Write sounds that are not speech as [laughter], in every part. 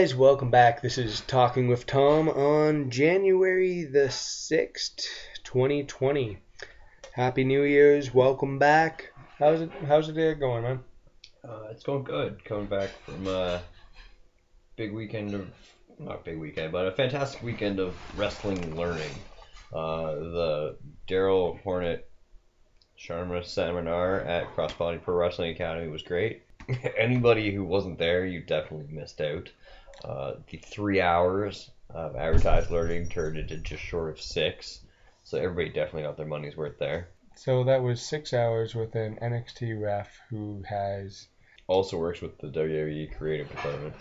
Guys, welcome back. This is Talking with Tom on January the 6th, 2020. Happy New Year's. Welcome back. How's it how's the day going, man? Uh, it's going good. Coming back from a big weekend of not big weekend, but a fantastic weekend of wrestling learning. Uh, the Daryl Hornet Sharma seminar at Crossbody Pro Wrestling Academy was great. [laughs] Anybody who wasn't there, you definitely missed out. Uh, the three hours of advertised learning turned into just short of six, so everybody definitely got their money's worth there. So that was six hours with an NXT ref who has Also works with the WWE creative department.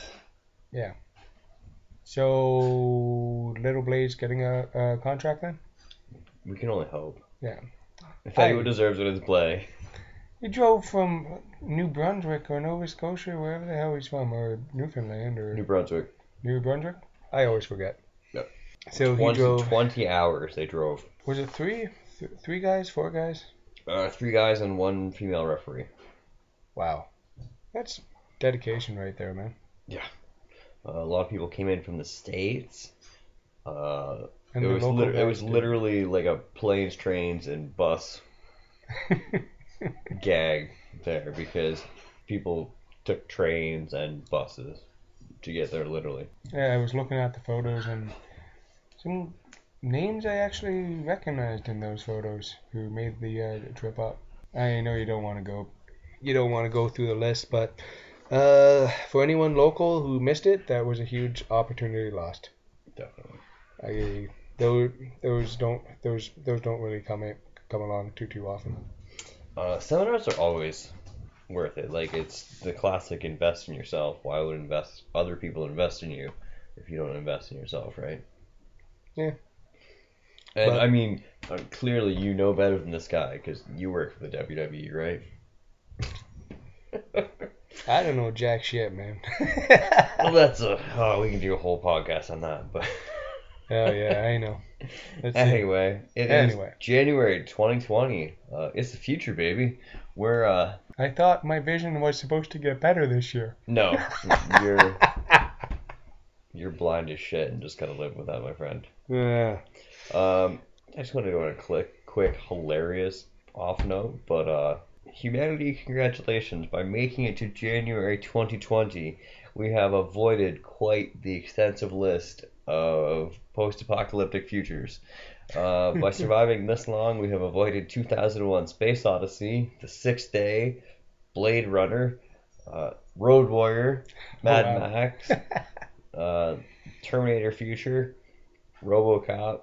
Yeah. So Little Blaze getting a, a contract then? We can only hope. Yeah. If anyone deserves it, it's Blay. He drove from New Brunswick or Nova Scotia, wherever the hell he's from, or Newfoundland or New Brunswick. New Brunswick. I always forget. Yep. So he 20, drove. 20 hours they drove. Was it three? Th- three guys? Four guys? Uh, three guys and one female referee. Wow. That's dedication right there, man. Uh, a lot of people came in from the states. Uh, And it was lit- it was literally like a planes, trains, and bus [laughs] gag there because people took trains and buses to get there literally. yeah, I was looking at the photos and some names I actually recognized in those photos who made the uh, trip up. I know you don't want to go, you don't want to go through the list, but uh, for anyone local who missed it, that was a huge opportunity lost. Definitely. I those those don't those those don't really come in, come along too too often. Uh, seminars are always worth it. Like it's the classic invest in yourself. Why would invest other people invest in you if you don't invest in yourself, right? Yeah. And But- I mean, uh, clearly you know better than this guy because you work for the WWE, right? [laughs] I don't know jack shit, man. [laughs] well, that's a oh, we can do a whole podcast on that, but oh yeah, I know. [laughs] Anyway, it is Anyway. January 2020. Uh, it's the future, baby. We're uh I thought my vision was supposed to get better this year. no, [laughs] you're you're blind as shit and just gotta live with that, my friend. Yeah. Um, I just want to go on a quick, quick, hilarious off note, but uh, humanity, congratulations! By making it to January 2020, we have avoided quite the extensive list of post-apocalyptic futures. Uh, [laughs] by surviving this long, we have avoided 2001: Space Odyssey, The Sixth Day, Blade Runner, uh, Road Warrior, Mad Oh, wow. Max, [laughs] uh, Terminator Future, RoboCop,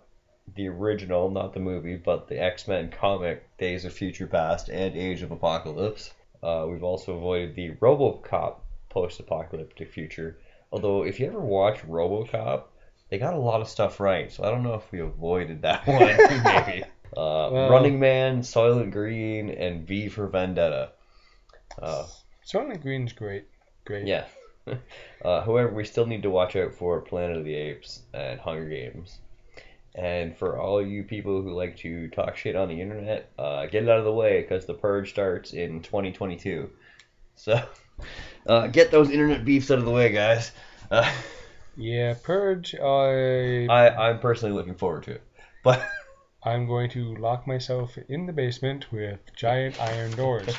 the original, not the movie, but the X Men comic, Days of Future Past, and Age of Apocalypse. Uh, we've also avoided the RoboCop post-apocalyptic future. Although, if you ever watch RoboCop, they got a lot of stuff right, so I don't know if we avoided that [laughs] one. maybe. Uh, Well- Running Man, Soylent Green, and V for Vendetta. Uh, Soylent Green's great. Great. yeah. [laughs] Uh, however, we still need to watch out for Planet of the Apes and Hunger Games. And for all you people who like to talk shit on the internet, uh, get it out of the way because the purge starts in 2022. So, [laughs] uh, get those internet beefs out of the way, guys. Yeah, Purge. I I, I'm personally looking forward to it. But [laughs] I'm going to lock myself in the basement with giant iron doors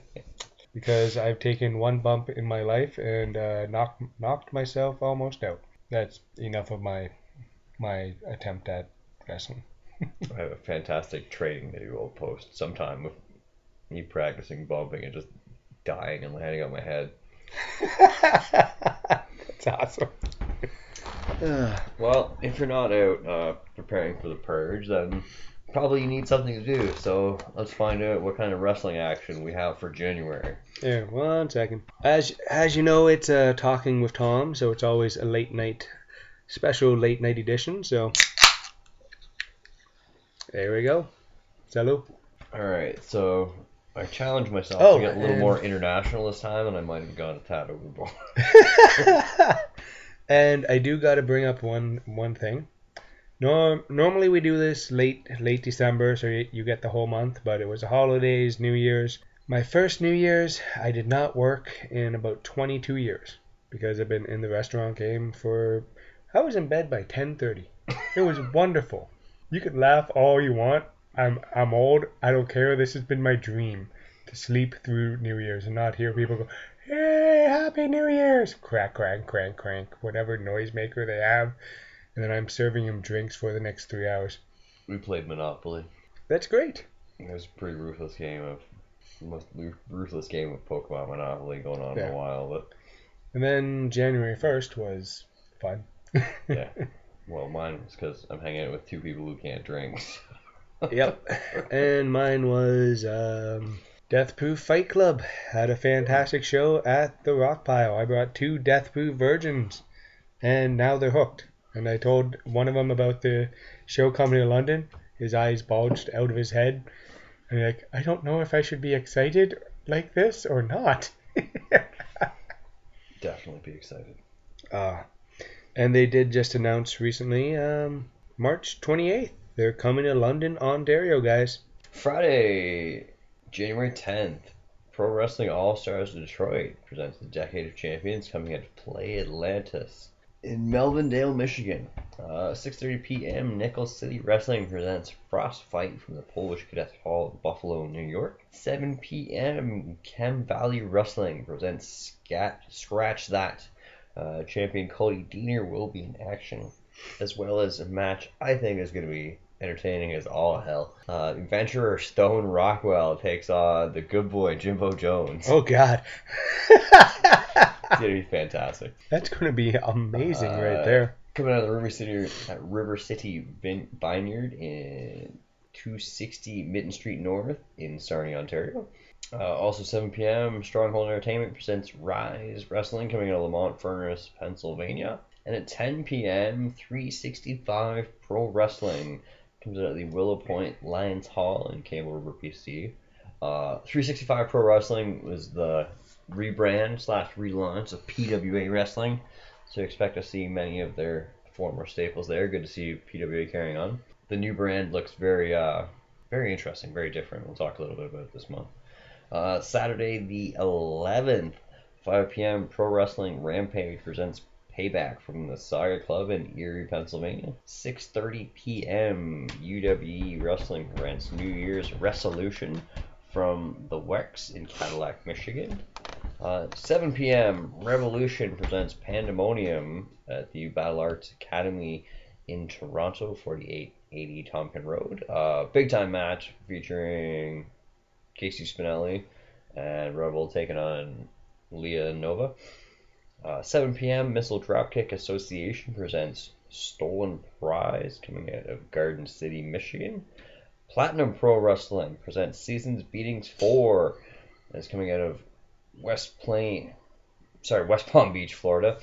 [laughs] because I've taken one bump in my life and uh, knocked knocked myself almost out. That's enough of my my attempt at wrestling. [laughs] I have a fantastic training video I'll post sometime with me practicing bumping and just dying and landing on my head. That's awesome. Well, if you're not out uh, preparing for the purge, then probably you need something to do. So let's find out what kind of wrestling action we have for January. Yeah, one second. As as you know, it's uh, talking with Tom, so it's always a late night special late night edition. So there we go. Salut. All right, so I challenged myself Oh, to get a little and- more international this time, and I might have gone a tad overboard. and I do got to bring up one one thing. Norm, normally we do this late late December, so you, you get the whole month. But it was the holidays, New Year's. My first New Year's, I did not work in about 22 years. because I've been in the restaurant game for. I was in bed by 10:30. It was wonderful. You could laugh all you want. I'm I'm old. I don't care. This has been my dream to sleep through New Year's and not hear people go, "Hey, Happy New Year's!" Crack, crank, crank, crank, whatever noisemaker they have, and then I'm serving them drinks for the next three hours. We played Monopoly. That's great. It was a pretty ruthless game of most ruthless game of Pokemon Monopoly going on Yeah. for a while, but And then January 1st was fun. [laughs] yeah. Well, mine was because I'm hanging out with two people who can't drink. [laughs] yep. [laughs] And mine was um, Death Proof Fight Club. Had a fantastic show at the Rock Pile. I brought two Death Proof virgins, and now they're hooked. And I told one of them about the show coming to London. His eyes bulged out of his head. And he's like, I don't know if I should be excited like this or not. [laughs] Definitely be excited. Uh, and they did just announce recently, um, March 28th, they're coming to London, Ontario, guys. Friday, January 10th, Pro Wrestling All Stars Detroit presents the Decade of Champions coming at Play Atlantis in Melvindale, Michigan. Uh, 6:30 p.m. Nickel City Wrestling presents Frost Fight from the Polish Cadet Hall of Buffalo, New York. 7 p.m. Chem Valley Wrestling presents Scat Scratch That. Uh, champion Cody Deaner will be in action, as well as a match I think is going to be entertaining as all hell. Uh, adventurer Stone Rockwell takes on the good boy Jimbo Jones. Oh, God. It's gonna be fantastic. That's going to be amazing right Uh, there. Coming out of the River City at River City Vineyard in 260 Mitton Street North in Sarnia, Ontario. Uh, also 7 p.m. Stronghold Entertainment presents Rise Wrestling coming out of Lemont Furnace, Pennsylvania. And at 10 p.m. 365 Pro Wrestling comes out of the Willow Point Lions Hall in Campbell River, BC. Uh, 365 Pro Wrestling was the rebrand slash relaunch of PWA Wrestling. So expect to see many of their former staples there. Good to see PWA carrying on. The new brand looks very, uh, very interesting, very different. We'll talk a little bit about it this month. Uh, Saturday the 11th, 5 p.m. Pro Wrestling Rampage presents Payback from the Saga Club in Erie, Pennsylvania. 6:30 p.m. UWE Wrestling presents New Year's Resolution from the Wex in Cadillac, Michigan. Uh, 7 p.m. Revolution presents Pandemonium at the Battle Arts Academy in Toronto, 4880 Tomken Road. Uh, big time match featuring Casey Spinelli and Rebel taking on Leah Nova. Uh, 7 p.m. Missile Dropkick Association presents Stolen Prize coming out of Garden City, Michigan. Platinum Pro Wrestling presents Seasons Beatings 4 is coming out of West Plain, sorry, West Palm Beach, Florida.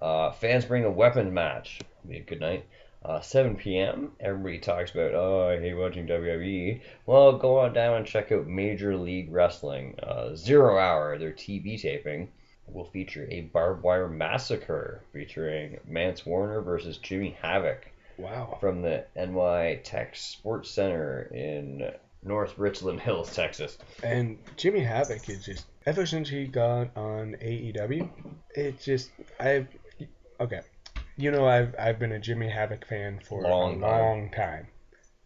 Uh, fans bring a weapon match. Be a good night. Uh, 7 p.m. Everybody talks about, oh, I hate watching WWE. Well, go on down and check out Major League Wrestling. Uh, Zero Hour, their TV taping, will feature a barbed wire massacre featuring Mance Warner versus Jimmy Havoc Wow. from the NYTEX Sports Center in North Richland Hills, Texas. And Jimmy Havoc is just, ever since he got on AEW, it just, I've, okay. You know, I've, I've been a Jimmy Havoc fan for Long a time. long time.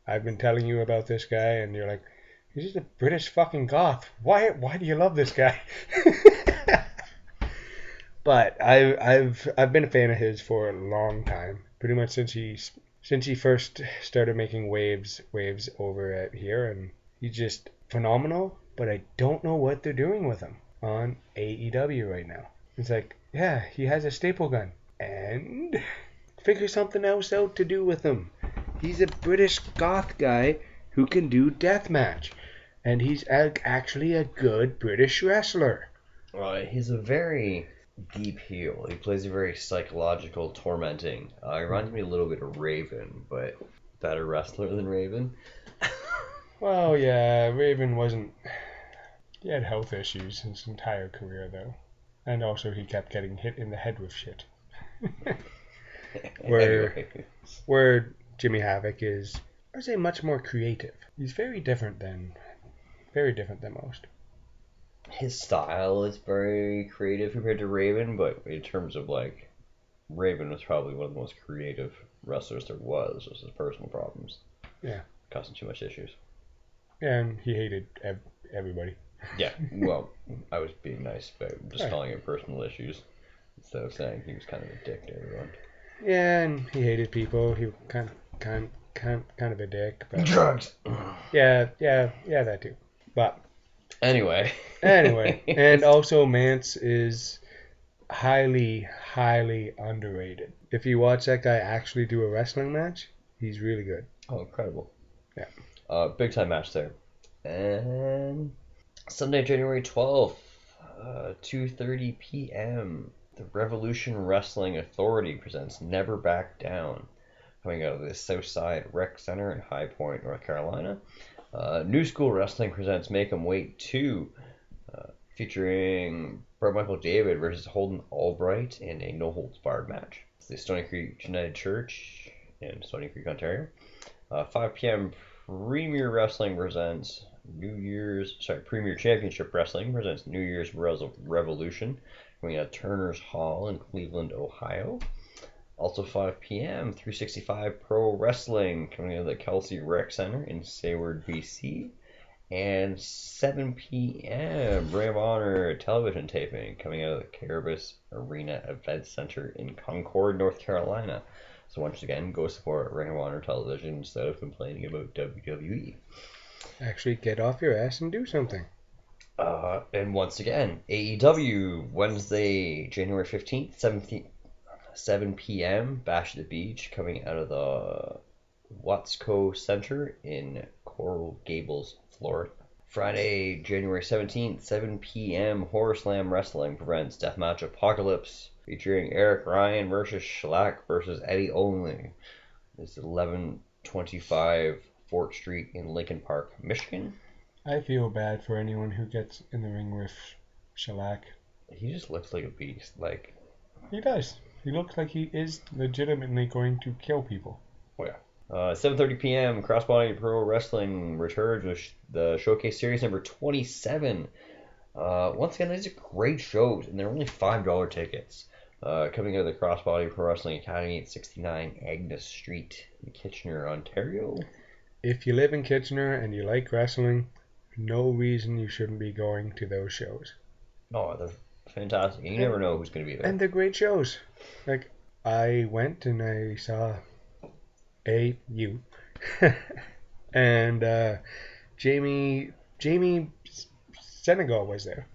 I've been telling you about this guy, and you're like, he's just a British fucking goth. Why, why do you love this guy? [laughs] but I, I've, I've been a fan of his for a long time. Pretty much since he, since he first started making waves, waves over at here, and he's just phenomenal. But I don't know what they're doing with him on AEW right now. It's like, yeah, he has a staple gun, and figure something else out to do with him. He's a British goth guy who can do deathmatch, and he's actually a good British wrestler. Uh, he's a very deep heel. He plays a very psychological, tormenting. Uh, he reminds me a little bit of Raven, but better wrestler than Raven. [laughs] Well, yeah, Raven wasn't. He had health issues his entire career, though. And also, he kept getting hit in the head with shit. [laughs] Where- Where Jimmy Havoc is, I'd say, much more creative. He's very different than. Very different than most. His style is very creative compared to Raven, but in terms of like, Raven was probably one of the most creative wrestlers there was. Just his personal problems. Yeah. Causing too much issues. And he hated ev- everybody. Yeah. [laughs] Well, I was being nice, but just Right. calling it personal issues instead of saying he was kind of a dick to everyone. Yeah, and he hated people. He kind of, kind kind kind of a dick. But Drugs. yeah, yeah, yeah, that too. But Anyway. anyway, [laughs] and also Mance is highly, highly underrated. If you watch that guy actually do a wrestling match, he's really good. Oh, incredible. Yeah. Uh, big time match there. And Sunday, January 12th, uh, 2.30 p.m., the Revolution Wrestling Authority presents Never Back Down, coming out of the Southside Rec Center in High Point, North Carolina. Uh, New School Wrestling presents Make 'em Wait 2, uh, featuring Bro Michael David versus Holden Albright in a no holds barred match. It's the Stony Creek United Church in Stony Creek, Ontario. Uh, 5 p.m. Premier Wrestling presents New Year's, sorry, Premier Championship Wrestling presents New Year's Revolution coming of Turner's Hall in Cleveland, Ohio. Also 5 p.m. 365 Pro Wrestling coming out of the Kelsey Rec Center in Sayward, BC. And 7 p.m. Ring of Honor television taping coming out of the Cabarrus Arena Event Center in Concord, North Carolina. So once again, go support Ring of Honor television instead of complaining about. WWE. Actually, get off your ass and do something. Uh, and once again, AEW Wednesday, January 15th, 17, 7 p.m. Bash the Beach coming out of the Watsco Center in Coral Gables, Florida. Friday, January 17th, 7 p.m. Horror Slam Wrestling prevents Deathmatch Apocalypse featuring Eric Ryan versus Shlak versus Eddie Only. It's 1125 Fort Street in Lincoln Park, Michigan. I feel bad for anyone who gets in the ring with Shlak. He just looks like a beast. Like, He does. He looks like he is legitimately going to kill people. Oh, yeah. Uh, 7:30 p.m. Crossbody Pro Wrestling returns with sh- the Showcase Series number 27. Uh, once again, these are great shows, and they're only five dollar tickets. Uh, coming out of the Crossbody Pro Wrestling Academy at 69 Agnes Street in Kitchener, Ontario. If you live in Kitchener and you like wrestling, no reason you shouldn't be going to those shows. Oh, they're fantastic. You never know who's going to be there. And they're great shows. Like I went and I saw a you [laughs] and uh, Jamie Jamie Senegal was there,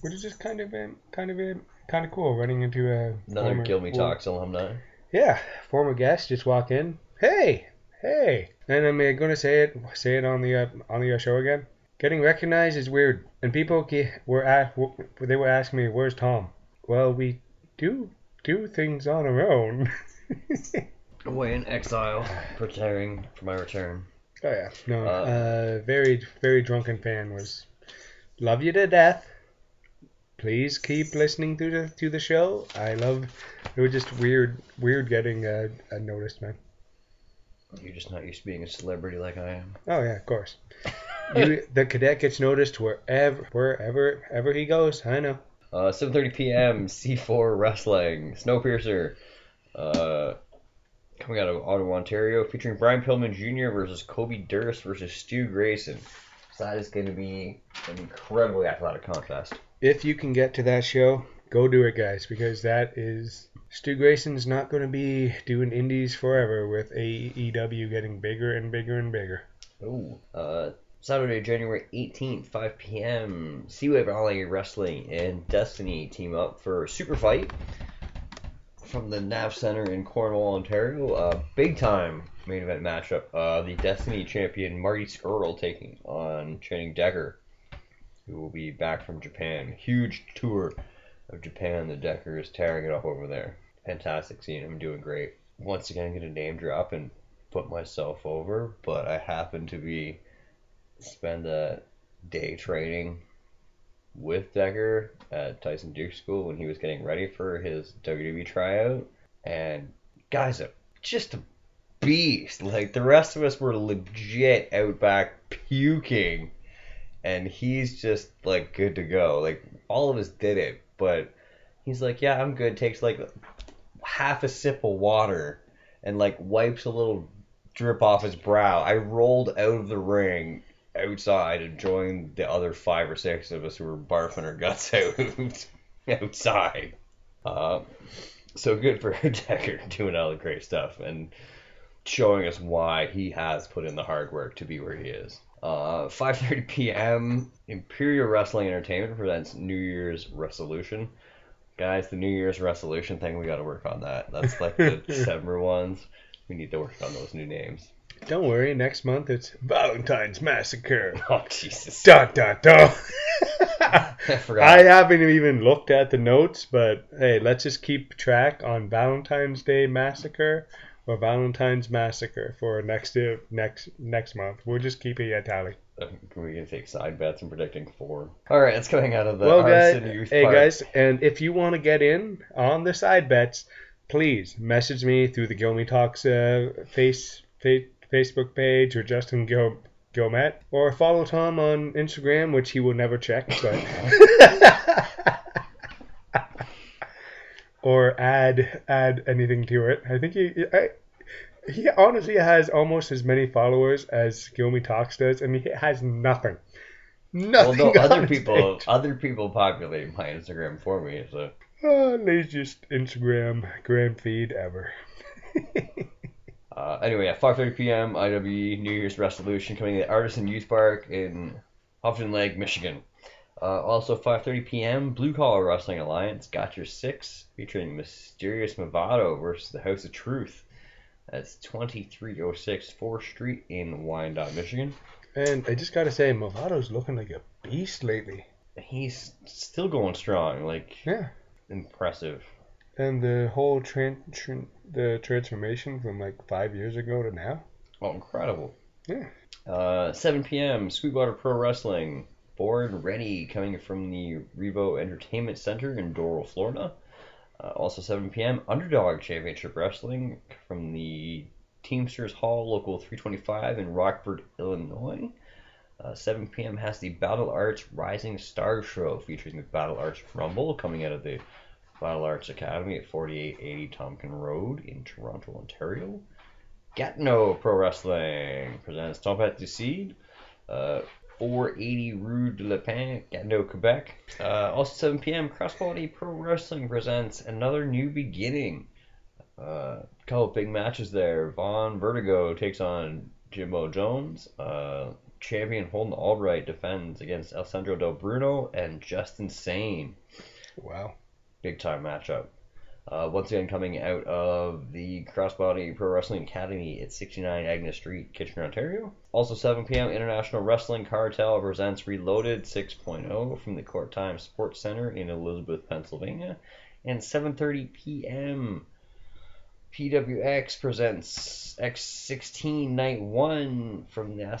which is just kind of kind of kind of cool running into a Another former- Kill Me for- Talks alumni. Yeah, former guest just walk in. Hey, hey, and I'm uh, gonna say it say it on the uh, on the uh, show again. Getting recognized is weird, and people were at, they were asking me, "Where's Tom?" Well, we do do things on our own. [laughs] Away in exile, preparing for my return. Oh yeah, no. Uh, Uh, very very drunken fan was love you to death. Please keep listening to the to the show. I love. It was just weird weird getting uh, noticed, man. You're just not used to being a celebrity like I am. Oh yeah, of course. You, the cadet gets noticed wherever wherever ever he goes. I know. Uh, 7:30 p.m. C4 Wrestling Snowpiercer, uh, coming out of Ottawa, Ontario, featuring Brian Pillman Jr. versus Kobe Durst versus Stu Grayson. So that is going to be an incredibly athletic contest. If you can get to that show, go do it, guys, because that is Stu Grayson's not going to be doing indies forever with AEW getting bigger and bigger and bigger. Ooh. Uh, Saturday, January 18th, 5 p.m. Seaway Valley Wrestling and Destiny team up for a super fight from the NAV Center in Cornwall, Ontario. Uh, big time main event matchup. Uh, the Destiny champion Marty Scurll taking on Channing Decker, who will be back from Japan. Huge tour of Japan. The Decker is tearing it up over there. Fantastic seeing him doing great. Once again, get a name drop and put myself over, but I happen to be spend a day training with Decker at Tyson Dux School when he was getting ready for his WWE tryout. And guys, a, just a beast. Like the rest of us were legit out back puking. and he's just like good to go. Like all of us did it, but he's like, yeah, I'm good. Takes like half a sip of water and like wipes a little drip off his brow. I rolled out of the ring outside and joined the other five or six of us who were barfing our guts [laughs] out outside. Uh, so good for [laughs] Decker doing all the great stuff and showing us why he has put in the hard work to be where he is. Uh, 5:30 p.m. Imperial Wrestling Entertainment presents New Year's Resolution. Guys, the New Year's Resolution thing, we got to work on that. That's like the [laughs] December ones. We need to work on those new names. Don't worry, next month it's Valentine's Massacre. [laughs] Oh Jesus! Dot dot dot. I forgot. I haven't even looked at the notes, but hey, let's just keep track on Valentine's Day Massacre or Valentine's Massacre for next uh, next next month. We'll just keep it a tally. we can take side bets and predicting four. All right, it's coming out of the well, guys, hey Park. guys, and if you want to get in on the side bets, please message me through the Gilmy Talks uh, face, fa- Facebook page or Justin Gil Gilmet, or follow Tom on Instagram, which he will never check, but. [laughs] or add add anything to it. I think he I, he honestly has almost as many followers as Gilmy Talks does, and he has nothing. Well, Nothing. no, other people, page. other people populate my Instagram for me. So Oh, laziest Instagram gram feed ever. [laughs] uh, anyway, at 5:30 p.m. IWE New Year's resolution coming to the Artisan Youth Park in Houghton Lake, Michigan. Uh, also 5:30 p.m. Blue Collar Wrestling Alliance Got Your Six featuring Mysterious Movado versus the House of Truth. That's 2306 4th Street in Wyandotte, Michigan. and I just gotta say, Movado's looking like a beast lately. He's still going strong, like Yeah. impressive. And the whole tran- tran- the transformation from like five years ago to now. Oh, incredible. Yeah. Uh, 7 p.m. Sweetwater Pro Wrestling. Born ready coming from the Revo Entertainment Center in Doral, Florida. Uh, also 7 p.m. Underdog Championship Wrestling from the Teamsters Hall, Local 325 in Rockford, Illinois. Uh, 7 p.m. has the Battle Arts Rising Star Show featuring the Battle Arts Rumble coming out of the Battle Arts Academy at 4880 Tomken Road in Toronto, Ontario. Gatineau Pro Wrestling presents Tempête du Cid, uh, 480 Rue de la Pin, Gatineau, Quebec. Uh, also 7 p.m. Cross Quality Pro Wrestling presents Another New Beginning. Uh, couple big matches there. Von Vertigo takes on Jimbo Jones. Uh, champion Holden Albright defends against Alessandro Del Bruno and Justin Sane Wow. Big time matchup. Uh, once again, coming out of the Crossbody Pro Wrestling Academy at 69 Agnes Street, Kitchener, Ontario. Also, 7 p.m. International Wrestling Cartel presents Reloaded 6.0 from the Court Time Sports Center in Elizabeth, Pennsylvania. And 7:30 p.m. PWX presents X16 Night 1 from the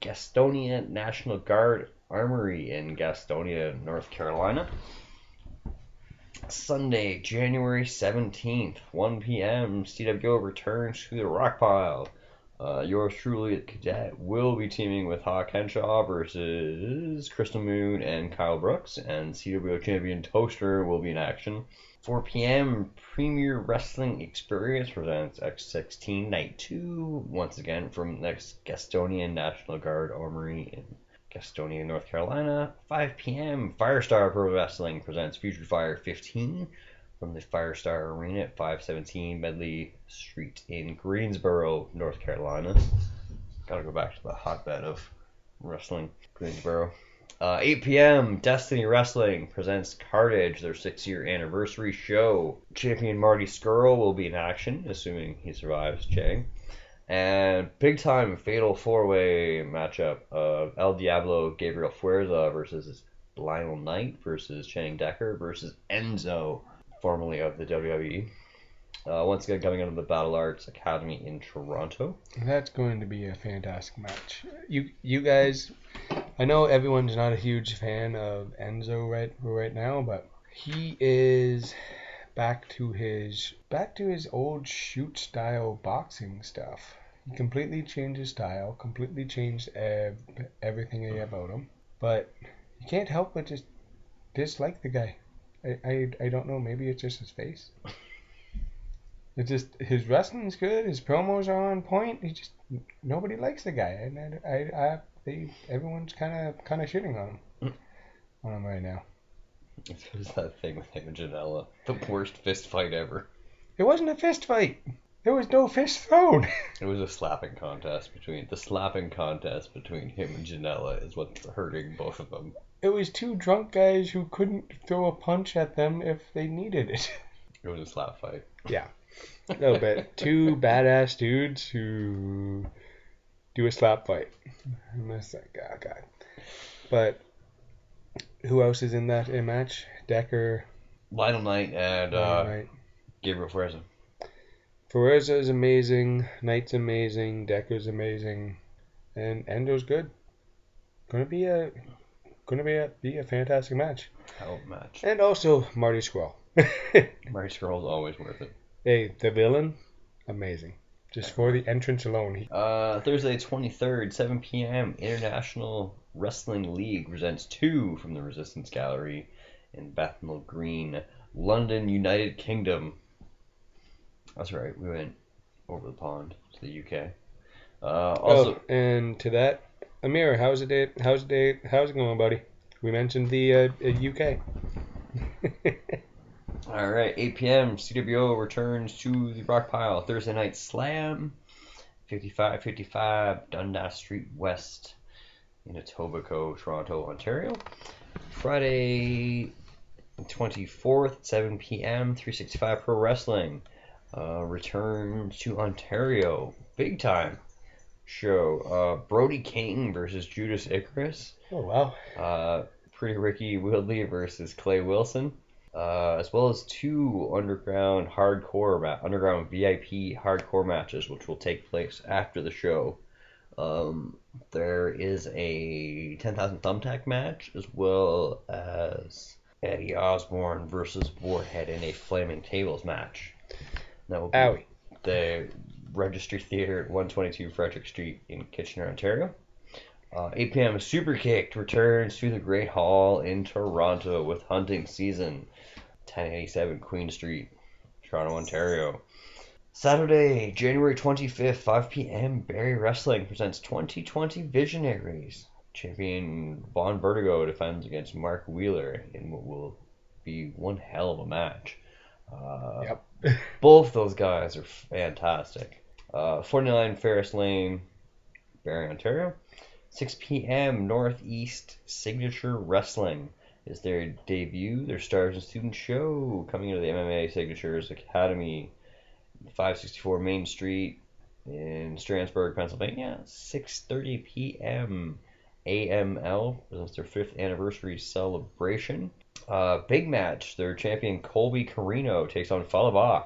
Gastonia National Guard Armory in Gastonia, North Carolina. Sunday, January 17th, 1 p.m., CWO returns to the rock pile. Uh, yours truly, the cadet, will be teaming with Hawk Henshaw versus Crystal Moon and Kyle Brooks, and CWO champion Toaster will be in action. 4 p.m., Premier Wrestling Experience presents X16 Night 2, once again from next Gastonia National Guard Armory in Gastonia, North Carolina. 5 p.m. Firestar Pro Wrestling presents Future Fire 15 from the Firestar Arena at 517 Medley Street in Greensboro, North Carolina. Gotta go back to the hotbed of wrestling, Greensboro. Uh, 8 p.m. Destiny Wrestling presents Cartage, their six year anniversary show. Champion Marty Scurll will be in action, assuming he survives Chang. And big time fatal four way matchup of El Diablo Gabriel Fuerza versus Lionel Knight versus Channing Decker versus Enzo, formerly of the WWE. Uh, once again, coming out of the Battle Arts Academy in Toronto. That's going to be a fantastic match. You you guys, I know everyone's not a huge fan of Enzo right right now, but he is back to his back to his old shoot style boxing stuff. He completely changed his style, completely changed ev- everything about him. but you can't help but just dislike the guy. I, I, I don't know. Maybe it's just his face. [laughs] It's just his wrestling's good. His promos are on point. He just nobody likes the guy, and I, I, I they everyone's kind of kind of shitting on him [laughs] on him right now. It was that thing with him and Janela. The worst fist fight ever. It wasn't a fist fight. There was no fist thrown. It was a slapping contest between the slapping contest between him and Janela is what's hurting both of them. It was two drunk guys who couldn't throw a punch at them if they needed it. It was a slap fight. Yeah. A little bit. Two [laughs] badass dudes who do a slap fight. And that's like, oh god. But who else is in that uh, match? Decker, Lionel Knight and uh, Knight. Gabriel Ferguson. Ferreza is amazing. Knight's amazing. Decker's amazing, and Enzo's good. Gonna be a, gonna be a be a fantastic match. Hell match. And also Marty Scurll. [laughs] Marty Scurll's always worth it. hey, the villain, amazing. Just for the entrance alone, Uh, Thursday, 23rd, 7 p.m. International Wrestling League presents two from the Resistance Gallery in Bethnal Green, London, United Kingdom. That's right, we went over the pond to the UK. Uh, also, oh, and to that, Amir, how's the day? How's the day? How's it going, buddy? We mentioned the uh, UK. [laughs] all right, 8 p.m. CWO returns to the Rock Pile. Thursday Night Slam, 5555 Dundas Street West in Etobicoke, Toronto, Ontario. Friday, 24th, 7 p.m. 365 Pro Wrestling uh, returns to Ontario. Big time show. Uh, Brody King versus Judas Icarus. oh wow. Uh, Pretty Ricky Wildley versus Clay Wilson, uh, as well as two underground hardcore ma- underground VIP hardcore matches, which will take place after the show. Um, there is a 10,000 thumbtack match, as well as Eddie Osborne versus Warhead in a flaming tables match. That will be Owie. the Registry Theatre at 122 Frederick Street in Kitchener, Ontario. Uh, 8 p.m. Super Kicked returns to the Great Hall in Toronto with hunting season. 1087 Queen Street, Toronto, Ontario. Saturday, January 25th, 5 p.m. Barrie Wrestling presents 2020 Visionaries. Champion Von Vertigo defends against Mark Wheeler in what will be one hell of a match. Uh, Yep. Both those guys are fantastic. Uh, 49 Ferris Lane, Barrie, Ontario. 6 p.m. Northeast Signature Wrestling is their debut, their Stars and Students show coming into the MMA Signatures Academy, 564 Main Street in Strasburg, Pennsylvania. 6:30 p.m. AML presents their fifth anniversary celebration. Uh, big match. Their champion Colby Corino takes on Falaba.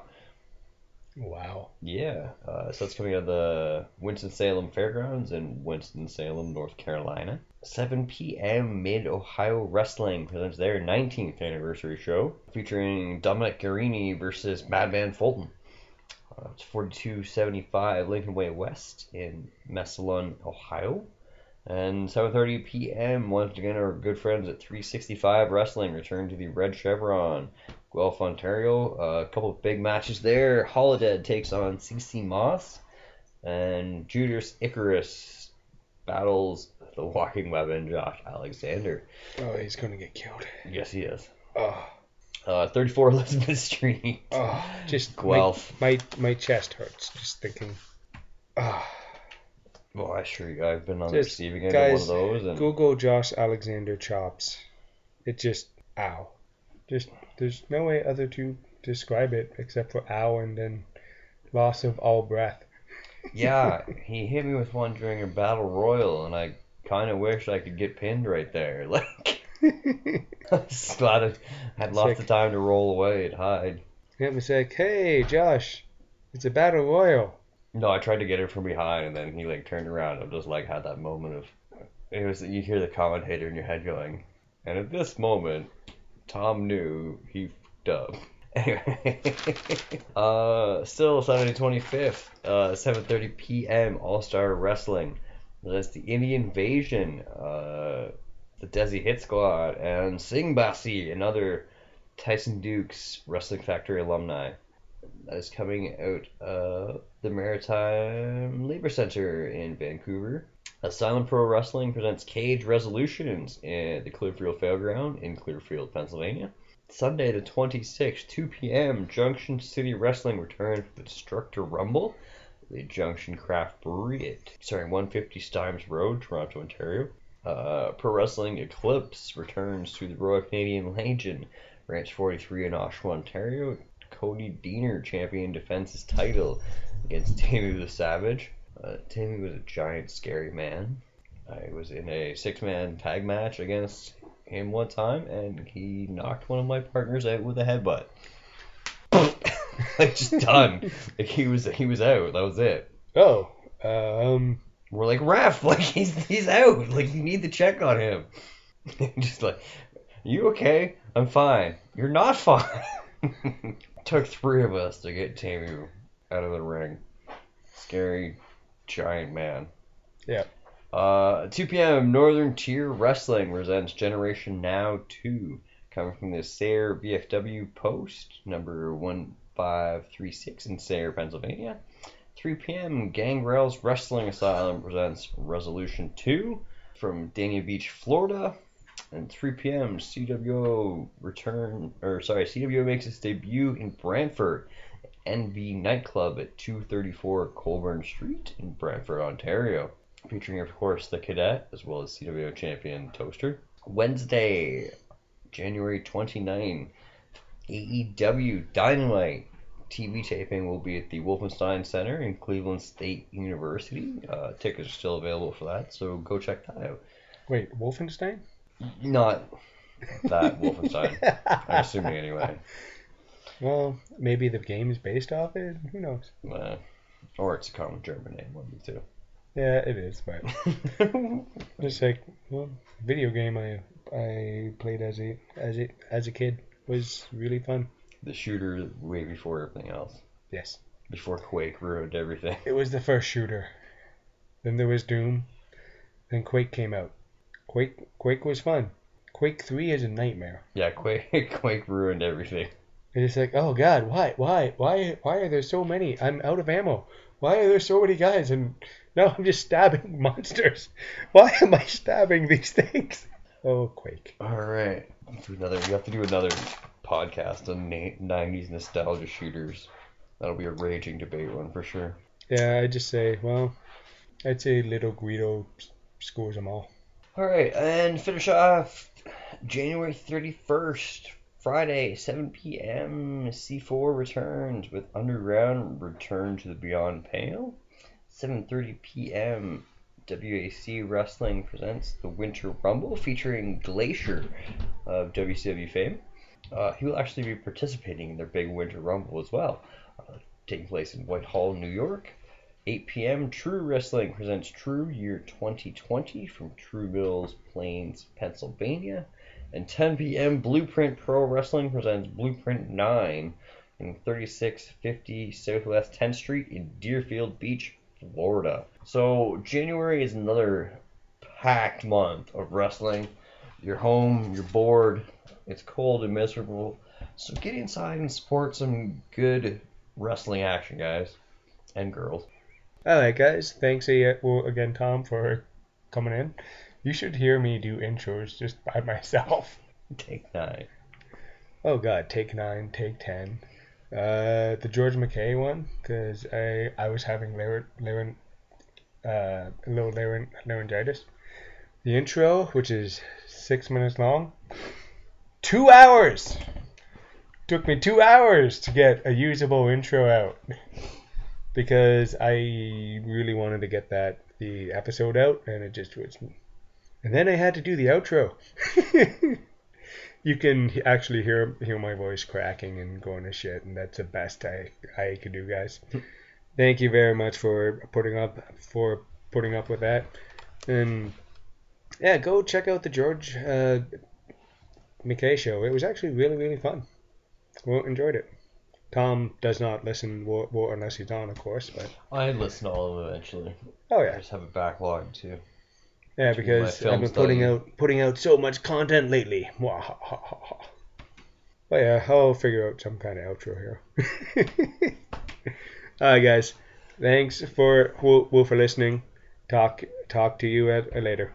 Wow. Yeah, uh, so that's coming out of the Winston-Salem Fairgrounds in Winston-Salem, North Carolina. 7 p.m. Mid Ohio Wrestling presents their 19th anniversary show featuring Dominic Garrini versus Madman Fulton. Uh, it's 4275 Lincoln Way West in Massillon, Ohio. And 7:30 p.m. Once again, our good friends at 365 Wrestling return to the Red Chevron, Guelph, Ontario. Uh, a couple of big matches there. Holidead takes on CC Moss, and Judas Icarus battles the Walking Weapon, Josh Alexander. Oh, he's gonna get killed. Yes, he is. Oh, Uh, 34 [laughs] Elizabeth Street. oh, just Guelph. My, my my chest hurts just thinking. Oh, Well, I sure I've been on the Just, receiving end of one guys, of those, and Google Josh Alexander chops. It just ow. Just there's no way other to describe it except for ow and then loss of all breath. [laughs] yeah, he hit me with one during a battle royal, and I kind of wish I could get pinned right there. [laughs] Like, I was glad I had lots Sick. of time to roll away and hide. Hit me like, hey Josh, it's a battle royal. No, I tried to get him from behind, and then he like turned around and just like had that moment of it was you hear the commentator in your head going, and at this moment, Tom knew he f***ed up. [laughs] Anyway, [laughs] uh, still Saturday twenty fifth, uh, seven thirty p.m. All Star Wrestling. That's the Indian Invasion. Uh, the Desi Hit Squad, and Sing Bassi, another Tyson Dux Wrestling Factory alumni. That is coming out of the Maritime Labor Center in Vancouver. Asylum Pro Wrestling presents Cage Resolutions at the Clearfield Fairground in Clearfield, Pennsylvania. Sunday the 26th, 2 p.m., Junction City Wrestling returns for the Destructor Rumble the Junction Craft Brewery at sorry 150 Symes Road, Toronto, Ontario. Uh, Pro Wrestling Eclipse returns to the Royal Canadian Legion, Ranch 43 in Oshawa, Ontario. Cody Deaner champion defends his title against Tammy the Savage. Uh, Tammy was a giant, scary man. I was in a six-man tag match against him one time, and he knocked one of my partners out with a headbutt. [laughs] like just done. Like he was he was out. That was it. Oh, um, We're like ref, [laughs] like he's he's out. Like you need to check on him. [laughs] just like, you okay? I'm fine. You're not fine. Took three of us to get Tamu out of the ring. Scary giant man. Yeah. Uh, 2 p.m. Northern Tier Wrestling presents Generation Now 2, coming from the Sayre VFW Post, number 1536 in Sayre, Pennsylvania. 3 p.m. Gangrel's Wrestling Asylum presents Resolution 2 from Dania Beach, Florida. And 3 p.m. CWO return, or sorry, CWO makes its debut in Brantford, NB Nightclub at 234 Colborne Street in Brantford, Ontario featuring of course the cadet as well as CWO champion Toaster. Wednesday, January 29, AEW Dynamite TV taping will be at the Wolfenstein Center in Cleveland State University. Uh, tickets are still available for that, so go check that out. wait, Wolfenstein? Not that Wolfenstein, I'm assuming anyway. Well, maybe the game's based off it. Who knows? Uh, or it's a common German name, one of the two. Yeah, it is, but [laughs] just like well, video game I I played as a as a as a kid was really fun. the shooter way before everything else. Yes, Before Quake ruined everything. it was the first shooter. Then there was Doom. Then Quake came out. Quake Quake was fun. Quake Three is a nightmare. Yeah, Quake [laughs] Quake ruined everything. It's like, oh God, why, why, why, why are there so many? I'm out of ammo. Why are there so many guys? And [laughs] now I'm just stabbing [laughs] monsters. Why am I stabbing these things? Oh, Quake. All right, do another. We have to do another podcast on '90s nostalgia shooters. That'll be a raging debate one for sure. Yeah, I just say, well, I'd say Little Guido scores them all. All right, and finish off January 31st, Friday, 7 p.m. C4 returns with Underground Return to the Beyond Pale. 7:30 p.m. WAC Wrestling presents the Winter Rumble featuring Glacier of WCW fame. Uh, he will actually be participating in their big Winter Rumble as well, uh, taking place in Whitehall, New York. 8 p.m. True Wrestling presents True Year 2020 from True Mills Plains, Pennsylvania. And 10 p.m. Blueprint Pro Wrestling presents Blueprint 9 in 3650 Southwest 10th Street in Deerfield Beach, Florida. So January is another packed month of wrestling. You're home, you're bored, it's cold and miserable. So get inside and support some good wrestling action, guys and girls. All right, guys. Thanks again, Tom, for coming in. You should hear me do intros just by [laughs] myself. Take nine. Oh God, take nine, take ten. Uh, the George McKay one, because I I was having laryn, laryn, uh, a little laryn, laryngitis. The intro, which is six minutes long, two hours. Took me two hours to get a usable intro out [laughs] because I really wanted to get that the episode out, and it just was. And then I had to do the outro. [laughs] you can actually hear hear my voice cracking and going to shit, and that's the best I I could do, guys. [laughs] Thank you very much for putting up for putting up with that, and yeah, go check out the George uh, McKay show. It was actually really really fun. Well, enjoyed it. Tom does not listen wo- wo- unless he's on, of course, but I listen to all of them eventually. oh yeah. I just have a backlog too. Yeah, because I've been putting study. out putting out so much content lately. But yeah, I'll figure out some kind of outro here. [laughs] Alright, guys. Thanks for for listening. Talk talk to you at, later.